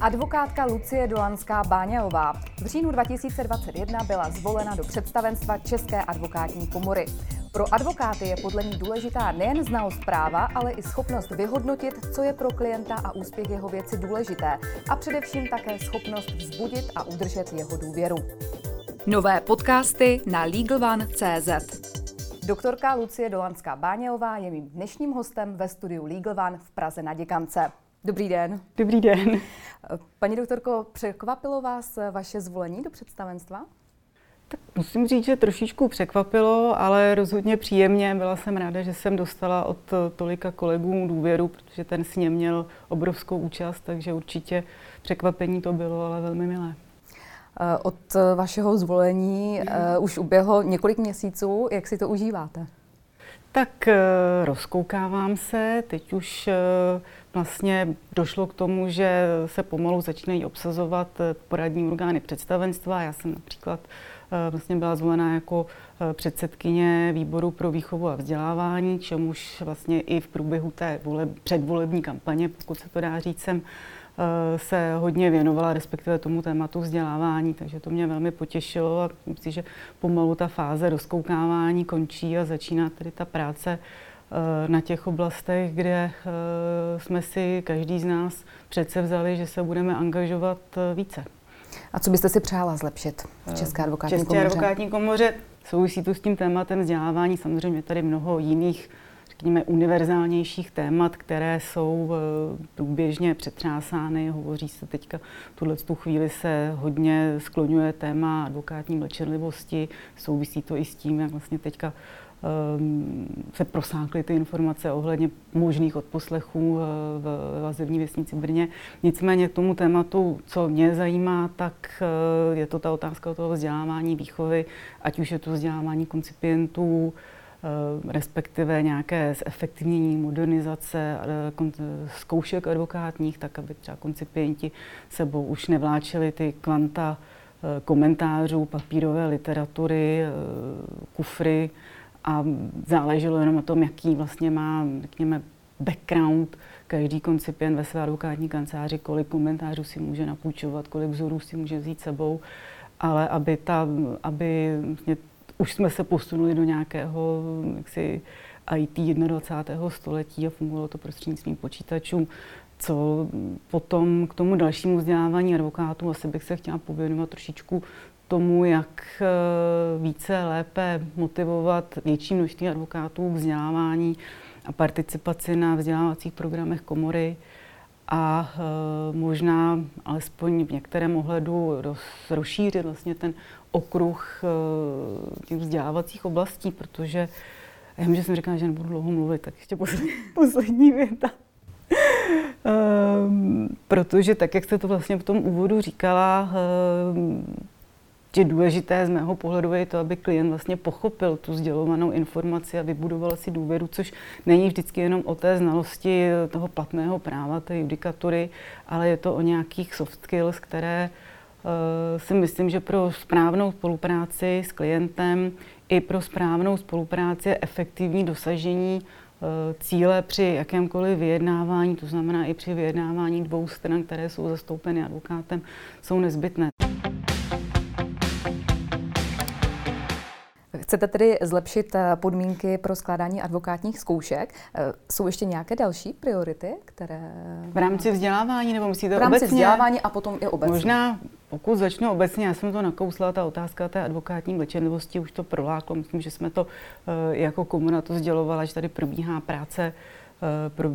Advokátka Lucie Dolanská Báňová v říjnu 2021 byla zvolena do představenstva České advokátní komory. Pro advokáty je podle ní důležitá nejen znalost práva, ale i schopnost vyhodnotit, co je pro klienta a úspěch jeho věci důležité a především také schopnost vzbudit a udržet jeho důvěru. Nové podcasty na LegalOne.cz Doktorka Lucie Dolanská Báňová je mým dnešním hostem ve studiu Legal One v Praze na Děkance. Dobrý den. Dobrý den. Paní doktorko, překvapilo vás vaše zvolení do představenstva? Tak musím říct, že trošičku překvapilo, ale rozhodně příjemně. Byla jsem ráda, že jsem dostala od tolika kolegů důvěru, protože ten sněm měl obrovskou účast, takže určitě překvapení to bylo, ale velmi milé. Od vašeho zvolení uh, už uběhlo několik měsíců. Jak si to užíváte? Tak uh, rozkoukávám se. Teď už uh, vlastně došlo k tomu, že se pomalu začínají obsazovat poradní orgány představenstva. Já jsem například vlastně byla zvolena jako předsedkyně výboru pro výchovu a vzdělávání, čemuž vlastně i v průběhu té vole, předvolební kampaně, pokud se to dá říct, jsem se hodně věnovala, respektive tomu tématu vzdělávání, takže to mě velmi potěšilo a myslím že pomalu ta fáze rozkoukávání končí a začíná tedy ta práce na těch oblastech, kde jsme si každý z nás přece vzali, že se budeme angažovat více. A co byste si přála zlepšit v České advokátní České komoře? advokátní komoře souvisí tu s tím tématem vzdělávání. Samozřejmě tady mnoho jiných, řekněme, univerzálnějších témat, které jsou průběžně přetřásány. Hovoří se teďka, v tuhle tu chvíli se hodně skloňuje téma advokátní mlčenlivosti. Souvisí to i s tím, jak vlastně teďka Ehm, se prosákly ty informace ohledně možných odposlechů eh, v vazivní věstnici v Brně. Nicméně k tomu tématu, co mě zajímá, tak eh, je to ta otázka toho vzdělávání výchovy, ať už je to vzdělávání koncipientů, eh, respektive nějaké zefektivnění, modernizace zkoušek advokátních, tak aby třeba koncipienti sebou už nevláčeli ty kvanta komentářů, papírové literatury, kufry, a záleželo jenom na tom, jaký vlastně má, řekněme, background každý koncipient ve své advokátní kanceláři, kolik komentářů si může napůjčovat, kolik vzorů si může vzít sebou, ale aby, ta, aby vlastně, už jsme se posunuli do nějakého jaksi, IT 21. století a fungovalo to prostřednictvím počítačů, co potom k tomu dalšímu vzdělávání advokátů asi bych se chtěla pověnovat trošičku tomu, jak eh, více lépe motivovat větší množství advokátů k vzdělávání a participaci na vzdělávacích programech komory a eh, možná alespoň v některém ohledu rozšířit vlastně ten okruh eh, těch vzdělávacích oblastí, protože já vím, že jsem říkala, že nebudu dlouho mluvit, tak ještě poslední, poslední věta. Um, protože tak, jak jste to vlastně v tom úvodu říkala, um, je důležité z mého pohledu je to, aby klient vlastně pochopil tu sdělovanou informaci a vybudoval si důvěru, což není vždycky jenom o té znalosti toho platného práva, té judikatury, ale je to o nějakých soft skills, které uh, si myslím, že pro správnou spolupráci s klientem i pro správnou spolupráci je efektivní dosažení uh, cíle při jakémkoliv vyjednávání, to znamená i při vyjednávání dvou stran, které jsou zastoupeny advokátem, jsou nezbytné. Chcete tedy zlepšit eh, podmínky pro skládání advokátních zkoušek. Eh, jsou ještě nějaké další priority, které... V rámci vzdělávání nebo myslíte V rámci obecně? vzdělávání a potom i obecně. Možná, pokud začnu obecně, já jsem to nakousla, ta otázka té advokátní mlčenlivosti už to proláklo. Myslím, že jsme to eh, jako komuna to sdělovala, že tady probíhá práce,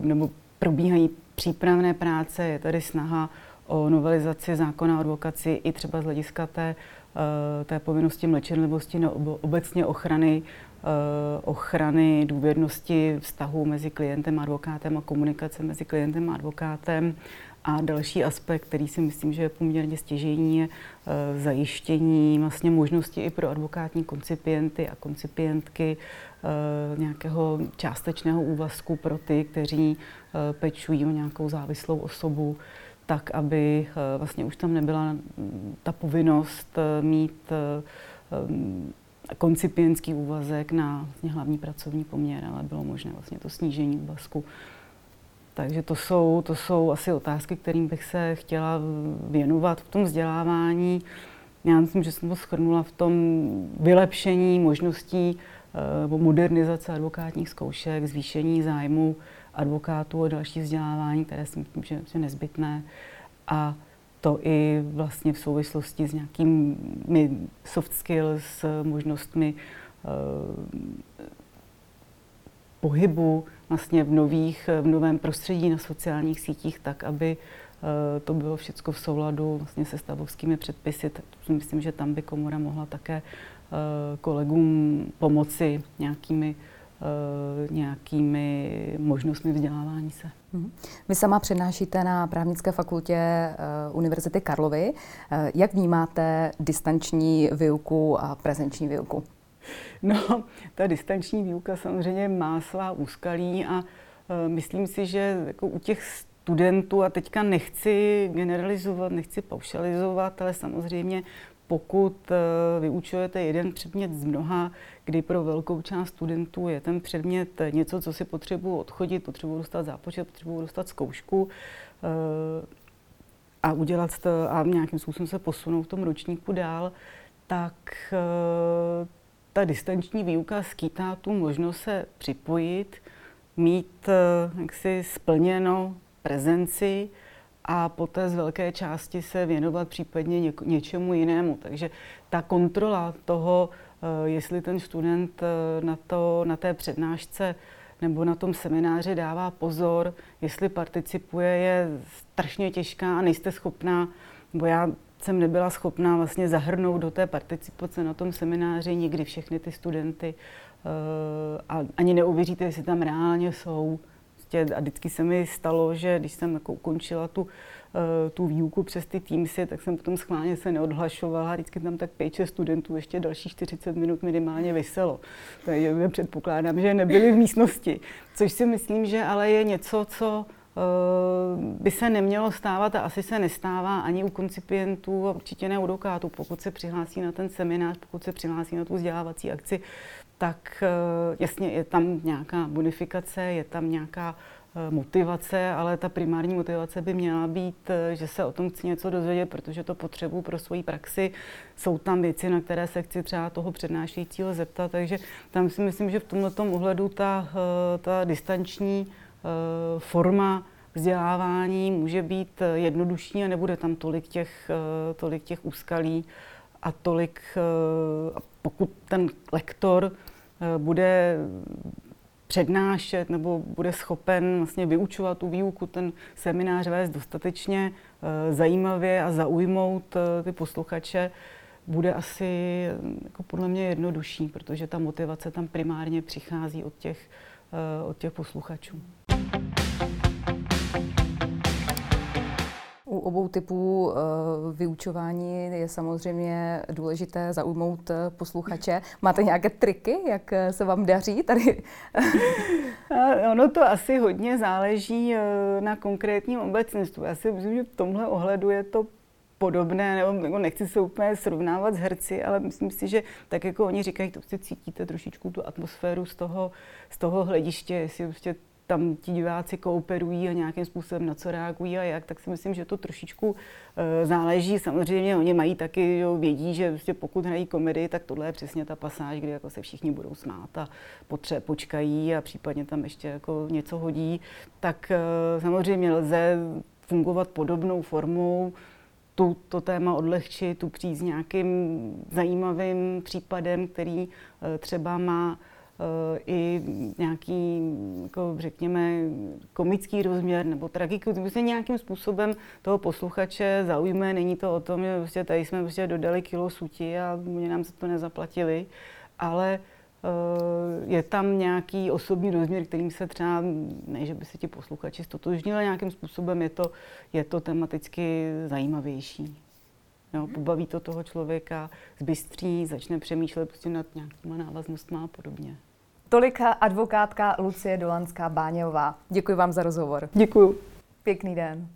nebo probíhají přípravné práce, je tady snaha o novelizaci zákona o advokaci i třeba z hlediska té Eh, té povinnosti mlčenlivosti nebo obecně ochrany, eh, ochrany důvěrnosti vztahu mezi klientem a advokátem a komunikace mezi klientem a advokátem. A další aspekt, který si myslím, že je poměrně stěžení, je eh, zajištění vlastně možnosti i pro advokátní koncipienty a koncipientky nějakého částečného úvazku pro ty, kteří pečují o nějakou závislou osobu tak, aby eh, vlastně už tam nebyla mm, ta povinnost eh, mít eh, koncipientský úvazek na vlastně hlavní pracovní poměr, ale bylo možné vlastně to snížení úvazku Takže to jsou, to jsou asi otázky, kterým bych se chtěla věnovat v tom vzdělávání. Já myslím, že jsem to schrnula v tom vylepšení možností modernizace advokátních zkoušek, zvýšení zájmu advokátů o další vzdělávání, které si myslím, že je nezbytné. A to i vlastně v souvislosti s nějakými soft skills, možnostmi uh, pohybu vlastně v, nových, v novém prostředí na sociálních sítích, tak aby uh, to bylo všechno v souladu vlastně se stavovskými předpisy. Myslím, že tam by komora mohla také uh, kolegům pomoci nějakými Eh, nějakými možnostmi vzdělávání se. Mhm. Vy sama přednášíte na právnické fakultě eh, Univerzity Karlovy. Eh, jak vnímáte distanční výuku a prezenční výuku? No, ta distanční výuka samozřejmě má svá úskalí a myslím si, že jako u těch studentů, a teďka nechci generalizovat, nechci paušalizovat, ale samozřejmě pokud eh, vyučujete jeden předmět z mnoha, kdy pro velkou část studentů je ten předmět něco, co si potřebuji odchodit, potřebuji dostat zápočet, potřebuji dostat zkoušku eh, a udělat to a nějakým způsobem se posunout v tom ročníku dál, tak eh, ta distanční výuka skýtá tu možnost se připojit, mít jaksi splněno prezenci, a poté z velké části se věnovat případně něk- něčemu jinému. Takže ta kontrola toho, eh, jestli ten student eh, na, to, na té přednášce nebo na tom semináři dává pozor, jestli participuje, je strašně těžká a nejste schopná, bo já jsem nebyla schopná vlastně zahrnout do té participace na tom semináři nikdy všechny ty studenty eh, a ani neuvěříte, jestli tam reálně jsou prostě a vždycky se mi stalo, že když jsem jako ukončila tu, eh, tu výuku přes ty Teamsy, tak jsem potom schválně se neodhlašovala. Vždycky tam tak 5 studentů ještě další 40 minut minimálně vyselo. Takže předpokládám, že nebyli v místnosti. Což si myslím, že ale je něco, co by se nemělo stávat a asi se nestává ani u koncipientů a určitě ne u dokátů. Pokud se přihlásí na ten seminář, pokud se přihlásí na tu vzdělávací akci, tak eh, jasně je tam nějaká bonifikace, je tam nějaká eh, motivace, ale ta primární motivace by měla být, eh, že se o tom chci něco dozvědět, protože to potřebuji pro svoji praxi. Jsou tam věci, na které se chci třeba toho přednášejícího zeptat, takže tam si myslím, že v tomto ohledu ta, ta distanční forma vzdělávání může být jednodušší a nebude tam tolik těch, tolik těch úskalí a tolik, pokud ten lektor eh, bude přednášet nebo bude schopen vlastně vyučovat tu výuku, ten seminář vést dostatečně eh, zajímavě a zaujmout eh, ty posluchače, bude asi jako podle mě jednodušší, protože ta motivace tam primárně přichází od těch, od těch posluchačů. U obou typů eh, vyučování je samozřejmě důležité zaujmout eh, posluchače. Máte nějaké triky, jak eh, se vám daří tady? ono to asi hodně záleží na konkrétním obecnictvu. Já si myslím, že v tomhle ohledu je to podobné, nebo jako nechci se úplně srovnávat s herci, ale myslím si, že tak jako oni říkají, to si cítíte trošičku tu atmosféru z toho, z toho hlediště, jestli prostě tam ti diváci kooperují a nějakým způsobem na co reagují a jak, tak si myslím, že to trošičku uh, záleží. Samozřejmě oni mají taky, jo, vědí, že vlastně pokud hrají komedii, tak tohle je přesně ta pasáž, kdy jako se všichni budou smát a potře- počkají a případně tam ještě jako něco hodí. Tak uh, samozřejmě lze fungovat podobnou formou, tu, to téma odlehčit, tu přijít s nějakým zajímavým případem, který uh, třeba má i nějaký, jako řekněme, komický rozměr nebo tragiku, prostě nějakým způsobem toho posluchače zaujme. Není to o tom, že prostě tady jsme prostě dodali kilo suti a mě nám za to nezaplatili, ale eh, je tam nějaký osobní rozměr, kterým se třeba, ne, že by se ti posluchači stotožnili, nějakým způsobem je to, je to tematicky zajímavější. Jo, pobaví to toho člověka, zbystří, začne přemýšlet prostě nad nějakýma návaznostmi a podobně. Tolik advokátka Lucie Dolanská Báňová. Děkuji vám za rozhovor. Děkuji. Pěkný den.